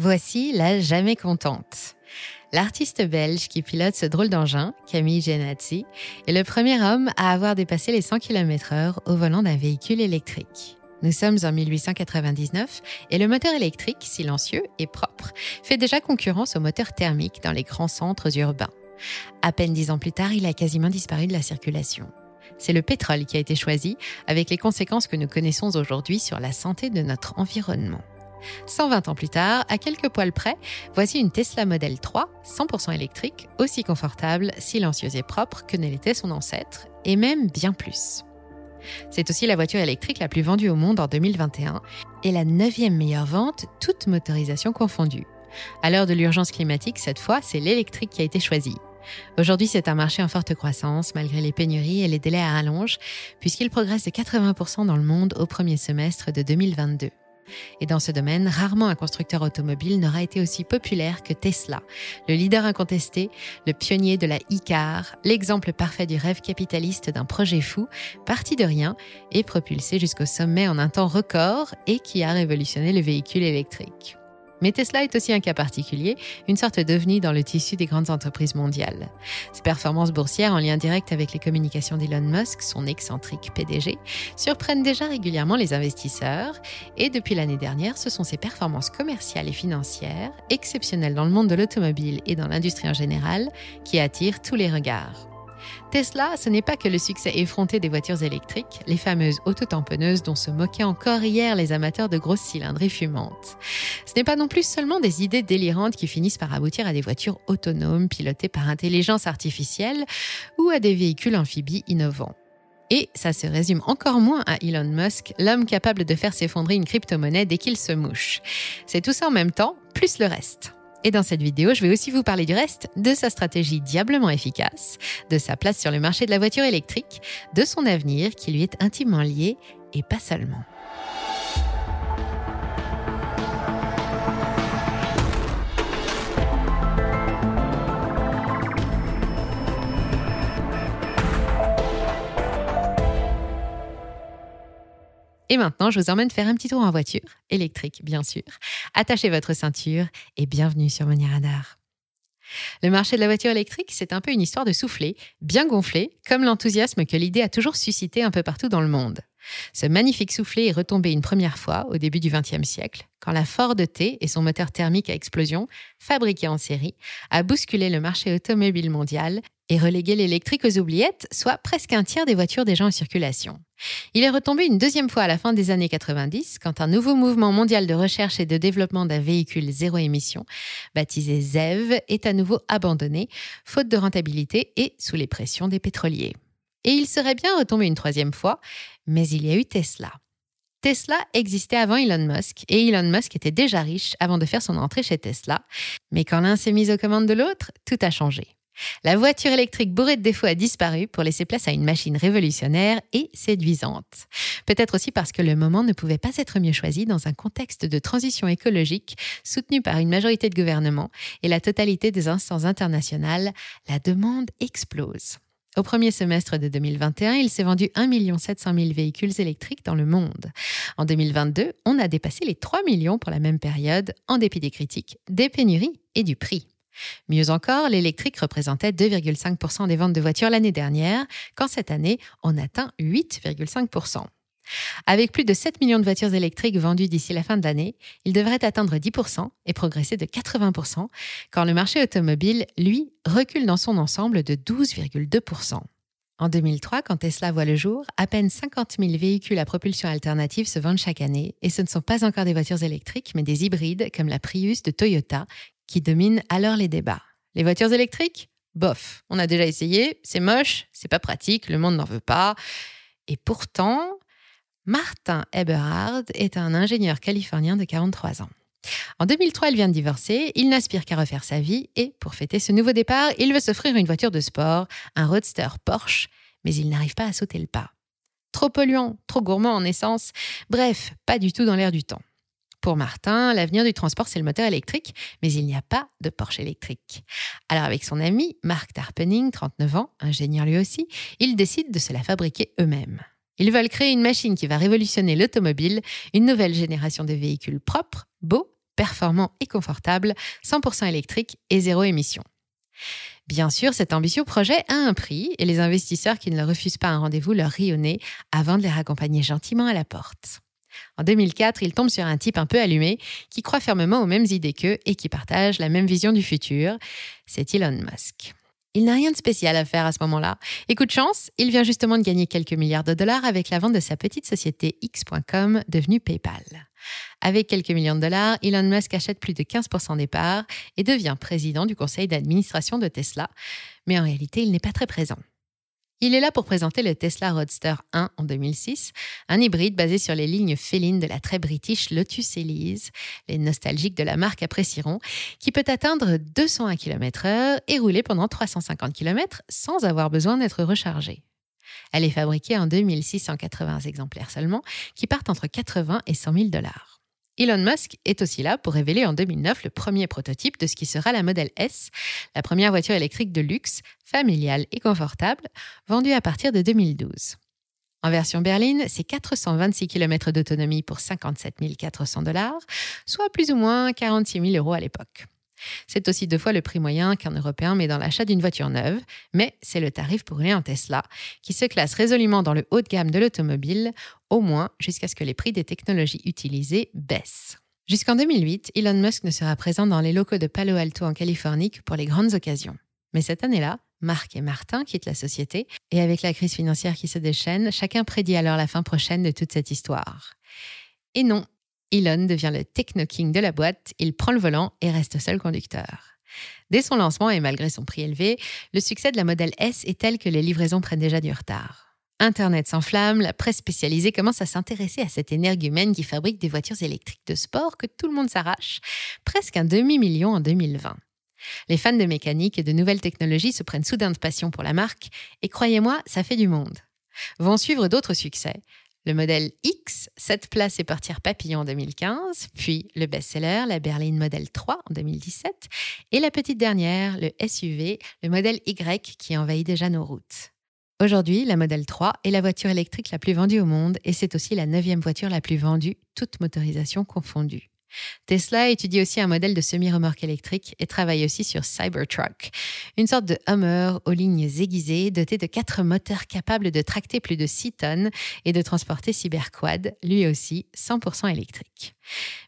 Voici la jamais contente. L'artiste belge qui pilote ce drôle d'engin, Camille Genazzi, est le premier homme à avoir dépassé les 100 km/h au volant d'un véhicule électrique. Nous sommes en 1899 et le moteur électrique, silencieux et propre, fait déjà concurrence au moteur thermique dans les grands centres urbains. À peine dix ans plus tard, il a quasiment disparu de la circulation. C'est le pétrole qui a été choisi, avec les conséquences que nous connaissons aujourd'hui sur la santé de notre environnement. 120 ans plus tard, à quelques poils près, voici une Tesla Model 3, 100% électrique, aussi confortable, silencieuse et propre que ne l'était son ancêtre, et même bien plus. C'est aussi la voiture électrique la plus vendue au monde en 2021 et la neuvième meilleure vente, toute motorisation confondue. À l'heure de l'urgence climatique, cette fois, c'est l'électrique qui a été choisi. Aujourd'hui, c'est un marché en forte croissance malgré les pénuries et les délais à rallonge, puisqu'il progresse de 80% dans le monde au premier semestre de 2022. Et dans ce domaine, rarement un constructeur automobile n'aura été aussi populaire que Tesla, le leader incontesté, le pionnier de la e-car, l'exemple parfait du rêve capitaliste d'un projet fou, parti de rien et propulsé jusqu'au sommet en un temps record et qui a révolutionné le véhicule électrique. Mais Tesla est aussi un cas particulier, une sorte d'ovni dans le tissu des grandes entreprises mondiales. Ses performances boursières en lien direct avec les communications d'Elon Musk, son excentrique PDG, surprennent déjà régulièrement les investisseurs et depuis l'année dernière, ce sont ses performances commerciales et financières, exceptionnelles dans le monde de l'automobile et dans l'industrie en général, qui attirent tous les regards. Tesla, ce n'est pas que le succès effronté des voitures électriques, les fameuses autotamponneuses dont se moquaient encore hier les amateurs de grosses cylindrées fumantes. Ce n'est pas non plus seulement des idées délirantes qui finissent par aboutir à des voitures autonomes pilotées par intelligence artificielle ou à des véhicules amphibies innovants. Et ça se résume encore moins à Elon Musk, l'homme capable de faire s'effondrer une crypto-monnaie dès qu'il se mouche. C'est tout ça en même temps, plus le reste. Et dans cette vidéo, je vais aussi vous parler du reste, de sa stratégie diablement efficace, de sa place sur le marché de la voiture électrique, de son avenir qui lui est intimement lié et pas seulement. Et maintenant, je vous emmène faire un petit tour en voiture, électrique bien sûr. Attachez votre ceinture et bienvenue sur Money Radar. Le marché de la voiture électrique, c'est un peu une histoire de souffler, bien gonflé, comme l'enthousiasme que l'idée a toujours suscité un peu partout dans le monde. Ce magnifique soufflet est retombé une première fois au début du XXe siècle, quand la Ford T et son moteur thermique à explosion, fabriqué en série, a bousculé le marché automobile mondial et relégué l'électrique aux oubliettes, soit presque un tiers des voitures déjà en circulation. Il est retombé une deuxième fois à la fin des années 90, quand un nouveau mouvement mondial de recherche et de développement d'un véhicule zéro émission, baptisé ZEV, est à nouveau abandonné, faute de rentabilité et sous les pressions des pétroliers. Et il serait bien retombé une troisième fois, mais il y a eu Tesla. Tesla existait avant Elon Musk et Elon Musk était déjà riche avant de faire son entrée chez Tesla. Mais quand l'un s'est mis aux commandes de l'autre, tout a changé. La voiture électrique bourrée de défauts a disparu pour laisser place à une machine révolutionnaire et séduisante. Peut-être aussi parce que le moment ne pouvait pas être mieux choisi dans un contexte de transition écologique soutenu par une majorité de gouvernements et la totalité des instances internationales, la demande explose. Au premier semestre de 2021, il s'est vendu 1 700 000 véhicules électriques dans le monde. En 2022, on a dépassé les 3 millions pour la même période, en dépit des critiques, des pénuries et du prix. Mieux encore, l'électrique représentait 2,5% des ventes de voitures l'année dernière, quand cette année, on atteint 8,5%. Avec plus de 7 millions de voitures électriques vendues d'ici la fin de l'année, il devrait atteindre 10% et progresser de 80%, quand le marché automobile, lui, recule dans son ensemble de 12,2%. En 2003, quand Tesla voit le jour, à peine 50 000 véhicules à propulsion alternative se vendent chaque année, et ce ne sont pas encore des voitures électriques, mais des hybrides comme la Prius de Toyota, qui domine alors les débats. Les voitures électriques? Bof, on a déjà essayé, c'est moche, c'est pas pratique, le monde n'en veut pas. Et pourtant, Martin Eberhard est un ingénieur californien de 43 ans. En 2003, il vient de divorcer, il n'aspire qu'à refaire sa vie et, pour fêter ce nouveau départ, il veut s'offrir une voiture de sport, un roadster Porsche, mais il n'arrive pas à sauter le pas. Trop polluant, trop gourmand en essence, bref, pas du tout dans l'air du temps. Pour Martin, l'avenir du transport, c'est le moteur électrique, mais il n'y a pas de Porsche électrique. Alors avec son ami, Mark Tarpening, 39 ans, ingénieur lui aussi, ils décident de se la fabriquer eux-mêmes. Ils veulent créer une machine qui va révolutionner l'automobile, une nouvelle génération de véhicules propres, beaux performant et confortable, 100% électrique et zéro émission. Bien sûr, cet ambitieux projet a un prix et les investisseurs qui ne refusent pas un rendez-vous leur rient avant de les raccompagner gentiment à la porte. En 2004, il tombe sur un type un peu allumé qui croit fermement aux mêmes idées qu'eux et qui partage la même vision du futur. C'est Elon Musk. Il n'a rien de spécial à faire à ce moment-là. Et coup de chance, il vient justement de gagner quelques milliards de dollars avec la vente de sa petite société X.com, devenue PayPal. Avec quelques millions de dollars, Elon Musk achète plus de 15% des parts et devient président du conseil d'administration de Tesla. Mais en réalité, il n'est pas très présent. Il est là pour présenter le Tesla Roadster 1 en 2006, un hybride basé sur les lignes félines de la très british Lotus Elise. Les nostalgiques de la marque apprécieront, qui peut atteindre 201 km/h et rouler pendant 350 km sans avoir besoin d'être rechargé. Elle est fabriquée en 2680 exemplaires seulement, qui partent entre 80 et 100 000 dollars. Elon Musk est aussi là pour révéler en 2009 le premier prototype de ce qui sera la Model S, la première voiture électrique de luxe, familiale et confortable, vendue à partir de 2012. En version berline, c'est 426 km d'autonomie pour 57 400 dollars, soit plus ou moins 46 000 euros à l'époque. C'est aussi deux fois le prix moyen qu'un Européen met dans l'achat d'une voiture neuve, mais c'est le tarif pour en Tesla, qui se classe résolument dans le haut de gamme de l'automobile, au moins jusqu'à ce que les prix des technologies utilisées baissent. Jusqu'en 2008, Elon Musk ne sera présent dans les locaux de Palo Alto en Californie que pour les grandes occasions. Mais cette année-là, Marc et Martin quittent la société, et avec la crise financière qui se déchaîne, chacun prédit alors la fin prochaine de toute cette histoire. Et non, Elon devient le techno-king de la boîte, il prend le volant et reste seul conducteur. Dès son lancement et malgré son prix élevé, le succès de la modèle S est tel que les livraisons prennent déjà du retard. Internet s'enflamme, la presse spécialisée commence à s'intéresser à cet énergumène qui fabrique des voitures électriques de sport que tout le monde s'arrache, presque un demi-million en 2020. Les fans de mécanique et de nouvelles technologies se prennent soudain de passion pour la marque, et croyez-moi, ça fait du monde. Vont suivre d'autres succès, le modèle X, 7 places et portières papillon en 2015, puis le best-seller, la berline Model 3 en 2017, et la petite dernière, le SUV, le modèle Y qui envahit déjà nos routes. Aujourd'hui, la Model 3 est la voiture électrique la plus vendue au monde et c'est aussi la neuvième voiture la plus vendue, toute motorisation confondue. Tesla étudie aussi un modèle de semi-remorque électrique et travaille aussi sur Cybertruck, une sorte de Hummer aux lignes aiguisées doté de quatre moteurs capables de tracter plus de 6 tonnes et de transporter Cyberquad, lui aussi 100% électrique.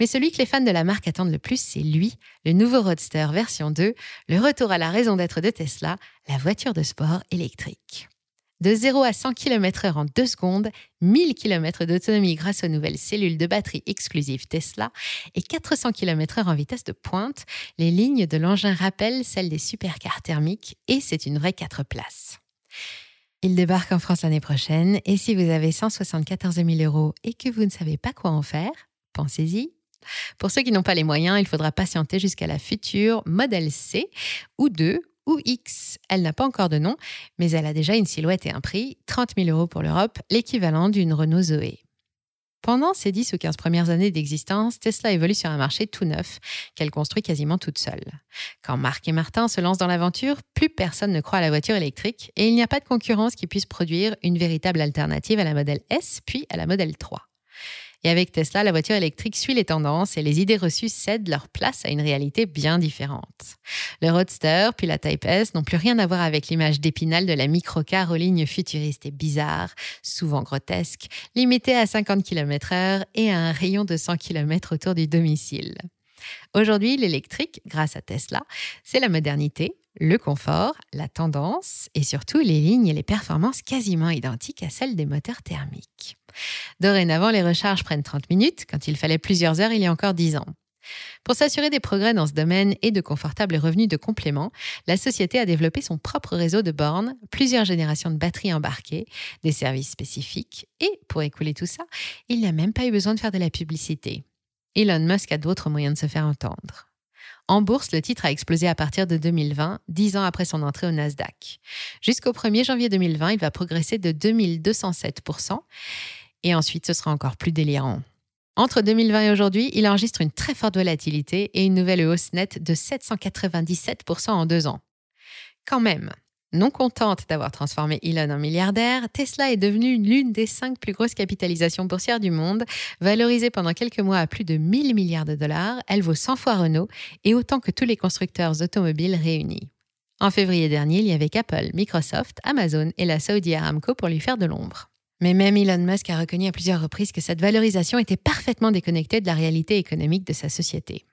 Mais celui que les fans de la marque attendent le plus, c'est lui, le nouveau Roadster version 2, le retour à la raison d'être de Tesla, la voiture de sport électrique. De 0 à 100 km/h en 2 secondes, 1000 km d'autonomie grâce aux nouvelles cellules de batterie exclusives Tesla et 400 km/h en vitesse de pointe, les lignes de l'engin rappellent celles des supercars thermiques et c'est une vraie 4 places. Il débarque en France l'année prochaine et si vous avez 174 000 euros et que vous ne savez pas quoi en faire, pensez-y. Pour ceux qui n'ont pas les moyens, il faudra patienter jusqu'à la future Model C ou 2 ou X. Elle n'a pas encore de nom, mais elle a déjà une silhouette et un prix, 30 000 euros pour l'Europe, l'équivalent d'une Renault Zoé. Pendant ces 10 ou 15 premières années d'existence, Tesla évolue sur un marché tout neuf, qu'elle construit quasiment toute seule. Quand Marc et Martin se lancent dans l'aventure, plus personne ne croit à la voiture électrique et il n'y a pas de concurrence qui puisse produire une véritable alternative à la modèle S puis à la modèle 3. Et avec Tesla, la voiture électrique suit les tendances et les idées reçues cèdent leur place à une réalité bien différente. Le Roadster puis la Type S n'ont plus rien à voir avec l'image d'épinal de la microcar aux lignes futuristes et bizarres, souvent grotesques, limitée à 50 km/h et à un rayon de 100 km autour du domicile. Aujourd'hui, l'électrique, grâce à Tesla, c'est la modernité, le confort, la tendance et surtout les lignes et les performances quasiment identiques à celles des moteurs thermiques. Dorénavant, les recharges prennent 30 minutes quand il fallait plusieurs heures il y a encore 10 ans. Pour s'assurer des progrès dans ce domaine et de confortables revenus de complément, la société a développé son propre réseau de bornes, plusieurs générations de batteries embarquées, des services spécifiques et, pour écouler tout ça, il n'a même pas eu besoin de faire de la publicité. Elon Musk a d'autres moyens de se faire entendre. En bourse, le titre a explosé à partir de 2020, dix ans après son entrée au Nasdaq. Jusqu'au 1er janvier 2020, il va progresser de 2207%, et ensuite ce sera encore plus délirant. Entre 2020 et aujourd'hui, il enregistre une très forte volatilité et une nouvelle hausse nette de 797% en deux ans. Quand même, Non contente d'avoir transformé Elon en milliardaire, Tesla est devenue l'une des cinq plus grosses capitalisations boursières du monde. Valorisée pendant quelques mois à plus de 1000 milliards de dollars, elle vaut 100 fois Renault et autant que tous les constructeurs automobiles réunis. En février dernier, il y avait Apple, Microsoft, Amazon et la Saudi Aramco pour lui faire de l'ombre. Mais même Elon Musk a reconnu à plusieurs reprises que cette valorisation était parfaitement déconnectée de la réalité économique de sa société.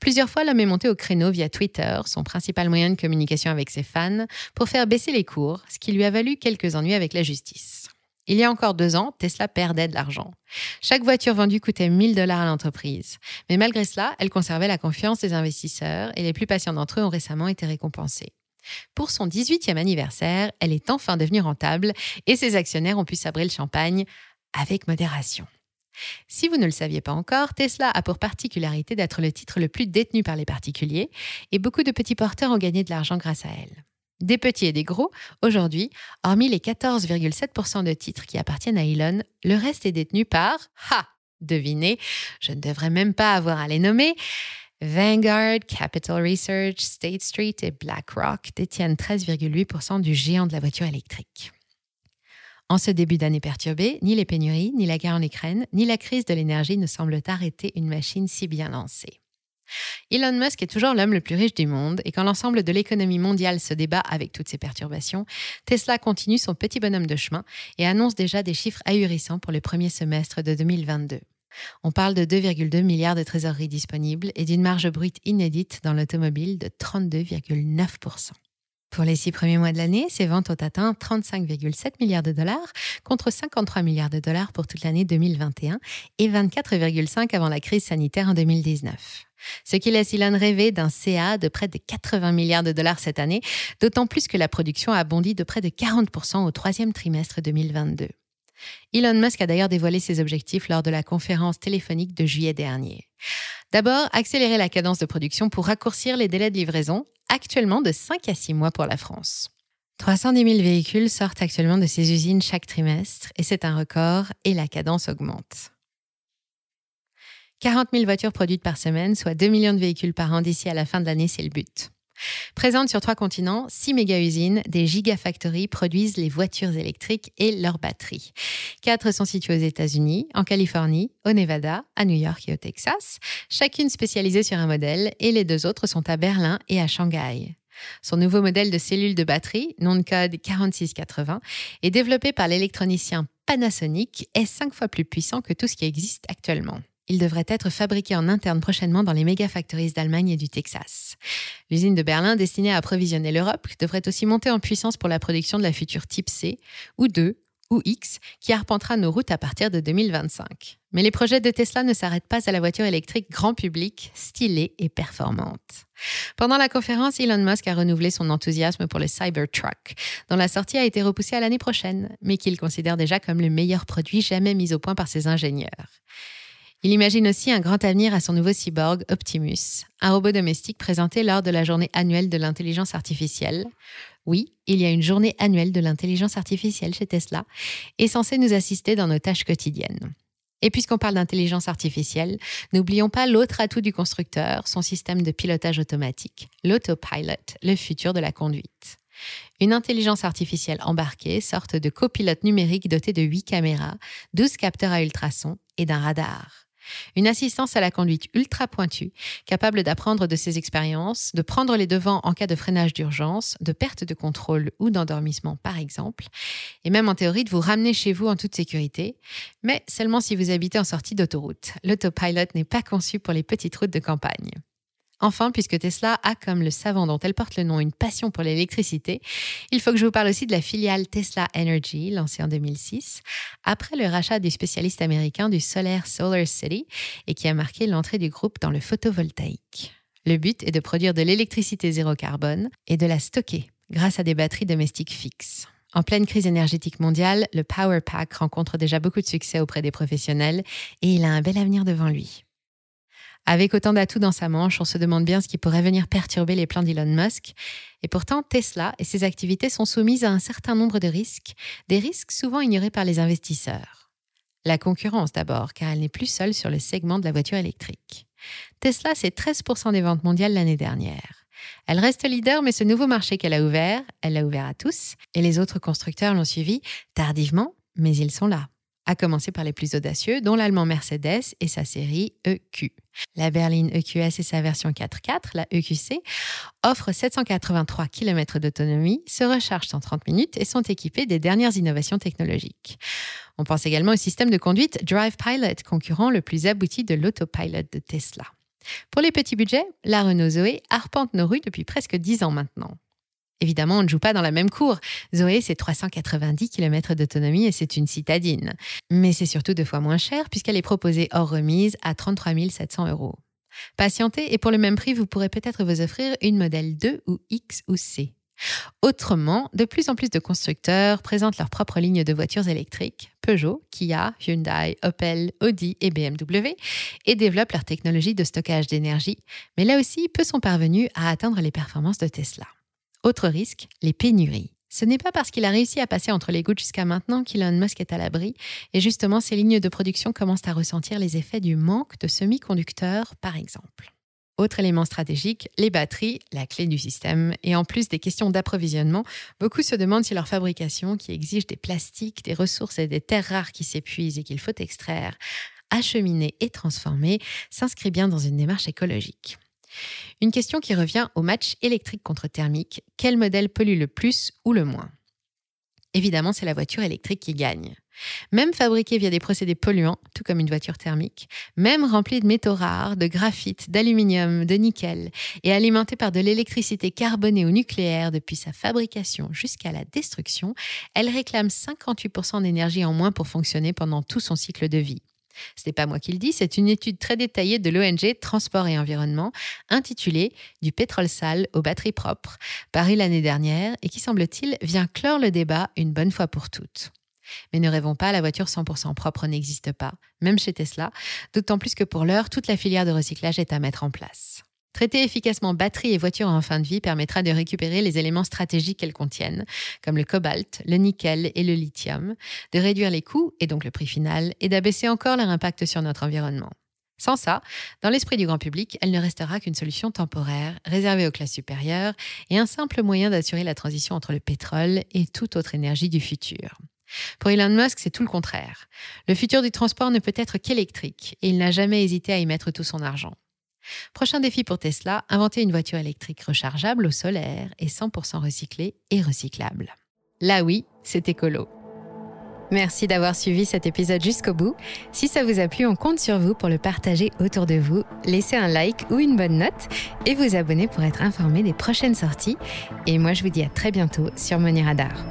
Plusieurs fois, l'homme est monté au créneau via Twitter, son principal moyen de communication avec ses fans, pour faire baisser les cours, ce qui lui a valu quelques ennuis avec la justice. Il y a encore deux ans, Tesla perdait de l'argent. Chaque voiture vendue coûtait 1000 dollars à l'entreprise. Mais malgré cela, elle conservait la confiance des investisseurs et les plus patients d'entre eux ont récemment été récompensés. Pour son 18e anniversaire, elle est enfin devenue rentable et ses actionnaires ont pu sabrer le champagne avec modération. Si vous ne le saviez pas encore, Tesla a pour particularité d'être le titre le plus détenu par les particuliers et beaucoup de petits porteurs ont gagné de l'argent grâce à elle. Des petits et des gros, aujourd'hui, hormis les 14,7% de titres qui appartiennent à Elon, le reste est détenu par, ha, devinez, je ne devrais même pas avoir à les nommer, Vanguard, Capital Research, State Street et BlackRock détiennent 13,8% du géant de la voiture électrique. En ce début d'année perturbée, ni les pénuries, ni la guerre en Ukraine, ni la crise de l'énergie ne semblent arrêter une machine si bien lancée. Elon Musk est toujours l'homme le plus riche du monde et quand l'ensemble de l'économie mondiale se débat avec toutes ces perturbations, Tesla continue son petit bonhomme de chemin et annonce déjà des chiffres ahurissants pour le premier semestre de 2022. On parle de 2,2 milliards de trésoreries disponibles et d'une marge brute inédite dans l'automobile de 32,9%. Pour les six premiers mois de l'année, ces ventes ont atteint 35,7 milliards de dollars contre 53 milliards de dollars pour toute l'année 2021 et 24,5 avant la crise sanitaire en 2019. Ce qui laisse Elon rêver d'un CA de près de 80 milliards de dollars cette année, d'autant plus que la production a bondi de près de 40% au troisième trimestre 2022. Elon Musk a d'ailleurs dévoilé ses objectifs lors de la conférence téléphonique de juillet dernier. D'abord, accélérer la cadence de production pour raccourcir les délais de livraison, actuellement de 5 à 6 mois pour la France. 310 000 véhicules sortent actuellement de ces usines chaque trimestre et c'est un record et la cadence augmente. 40 000 voitures produites par semaine, soit 2 millions de véhicules par an d'ici à la fin de l'année, c'est le but. Présentes sur trois continents, six méga-usines, des gigafactories produisent les voitures électriques et leurs batteries. Quatre sont situées aux États-Unis, en Californie, au Nevada, à New York et au Texas, chacune spécialisée sur un modèle, et les deux autres sont à Berlin et à Shanghai. Son nouveau modèle de cellule de batterie, de code 4680, est développé par l'électronicien Panasonic, est cinq fois plus puissant que tout ce qui existe actuellement. Il devrait être fabriqué en interne prochainement dans les méga factories d'Allemagne et du Texas. L'usine de Berlin, destinée à approvisionner l'Europe, devrait aussi monter en puissance pour la production de la future Type C, ou 2, ou X, qui arpentera nos routes à partir de 2025. Mais les projets de Tesla ne s'arrêtent pas à la voiture électrique grand public, stylée et performante. Pendant la conférence, Elon Musk a renouvelé son enthousiasme pour le Cybertruck, dont la sortie a été repoussée à l'année prochaine, mais qu'il considère déjà comme le meilleur produit jamais mis au point par ses ingénieurs. Il imagine aussi un grand avenir à son nouveau cyborg Optimus, un robot domestique présenté lors de la journée annuelle de l'intelligence artificielle. Oui, il y a une journée annuelle de l'intelligence artificielle chez Tesla et censée nous assister dans nos tâches quotidiennes. Et puisqu'on parle d'intelligence artificielle, n'oublions pas l'autre atout du constructeur, son système de pilotage automatique, l'autopilot, le futur de la conduite. Une intelligence artificielle embarquée, sorte de copilote numérique doté de 8 caméras, 12 capteurs à ultrasons et d'un radar. Une assistance à la conduite ultra pointue, capable d'apprendre de ses expériences, de prendre les devants en cas de freinage d'urgence, de perte de contrôle ou d'endormissement par exemple, et même en théorie de vous ramener chez vous en toute sécurité, mais seulement si vous habitez en sortie d'autoroute. L'autopilot n'est pas conçu pour les petites routes de campagne. Enfin, puisque Tesla a, comme le savant dont elle porte le nom, une passion pour l'électricité, il faut que je vous parle aussi de la filiale Tesla Energy, lancée en 2006, après le rachat du spécialiste américain du solaire Solar City et qui a marqué l'entrée du groupe dans le photovoltaïque. Le but est de produire de l'électricité zéro carbone et de la stocker grâce à des batteries domestiques fixes. En pleine crise énergétique mondiale, le Power Pack rencontre déjà beaucoup de succès auprès des professionnels et il a un bel avenir devant lui. Avec autant d'atouts dans sa manche, on se demande bien ce qui pourrait venir perturber les plans d'Elon Musk. Et pourtant, Tesla et ses activités sont soumises à un certain nombre de risques, des risques souvent ignorés par les investisseurs. La concurrence d'abord, car elle n'est plus seule sur le segment de la voiture électrique. Tesla, c'est 13% des ventes mondiales l'année dernière. Elle reste leader, mais ce nouveau marché qu'elle a ouvert, elle l'a ouvert à tous, et les autres constructeurs l'ont suivi tardivement, mais ils sont là à commencer par les plus audacieux, dont l'allemand Mercedes et sa série EQ. La berline EQS et sa version 4x4, la EQC, offrent 783 km d'autonomie, se rechargent en 30 minutes et sont équipées des dernières innovations technologiques. On pense également au système de conduite Drive Pilot, concurrent le plus abouti de l'autopilot de Tesla. Pour les petits budgets, la Renault Zoé arpente nos rues depuis presque 10 ans maintenant. Évidemment, on ne joue pas dans la même cour. Zoé, c'est 390 km d'autonomie et c'est une citadine. Mais c'est surtout deux fois moins cher puisqu'elle est proposée hors remise à 33 700 euros. Patientez et pour le même prix, vous pourrez peut-être vous offrir une modèle 2 ou X ou C. Autrement, de plus en plus de constructeurs présentent leur propre ligne de voitures électriques, Peugeot, Kia, Hyundai, Opel, Audi et BMW, et développent leur technologie de stockage d'énergie, mais là aussi, peu sont parvenus à atteindre les performances de Tesla. Autre risque, les pénuries. Ce n'est pas parce qu'il a réussi à passer entre les gouttes jusqu'à maintenant qu'Elon Musk est à l'abri, et justement ces lignes de production commencent à ressentir les effets du manque de semi-conducteurs, par exemple. Autre élément stratégique, les batteries, la clé du système. Et en plus des questions d'approvisionnement, beaucoup se demandent si leur fabrication, qui exige des plastiques, des ressources et des terres rares qui s'épuisent et qu'il faut extraire, acheminer et transformer, s'inscrit bien dans une démarche écologique. Une question qui revient au match électrique contre thermique. Quel modèle pollue le plus ou le moins? Évidemment, c'est la voiture électrique qui gagne. Même fabriquée via des procédés polluants, tout comme une voiture thermique, même remplie de métaux rares, de graphite, d'aluminium, de nickel, et alimentée par de l'électricité carbonée ou nucléaire depuis sa fabrication jusqu'à la destruction, elle réclame 58% d'énergie en moins pour fonctionner pendant tout son cycle de vie. Ce n'est pas moi qui le dis, c'est une étude très détaillée de l'ONG Transport et Environnement intitulée Du pétrole sale aux batteries propres, parue l'année dernière et qui, semble-t-il, vient clore le débat une bonne fois pour toutes. Mais ne rêvons pas, la voiture 100% propre n'existe pas, même chez Tesla, d'autant plus que pour l'heure, toute la filière de recyclage est à mettre en place. Traiter efficacement batterie et voiture en fin de vie permettra de récupérer les éléments stratégiques qu'elles contiennent, comme le cobalt, le nickel et le lithium, de réduire les coûts et donc le prix final, et d'abaisser encore leur impact sur notre environnement. Sans ça, dans l'esprit du grand public, elle ne restera qu'une solution temporaire, réservée aux classes supérieures, et un simple moyen d'assurer la transition entre le pétrole et toute autre énergie du futur. Pour Elon Musk, c'est tout le contraire. Le futur du transport ne peut être qu'électrique, et il n'a jamais hésité à y mettre tout son argent. Prochain défi pour Tesla, inventer une voiture électrique rechargeable au solaire et 100% recyclée et recyclable. Là oui, c'est écolo. Merci d'avoir suivi cet épisode jusqu'au bout. Si ça vous a plu, on compte sur vous pour le partager autour de vous. Laissez un like ou une bonne note et vous abonner pour être informé des prochaines sorties. Et moi, je vous dis à très bientôt sur Money Radar.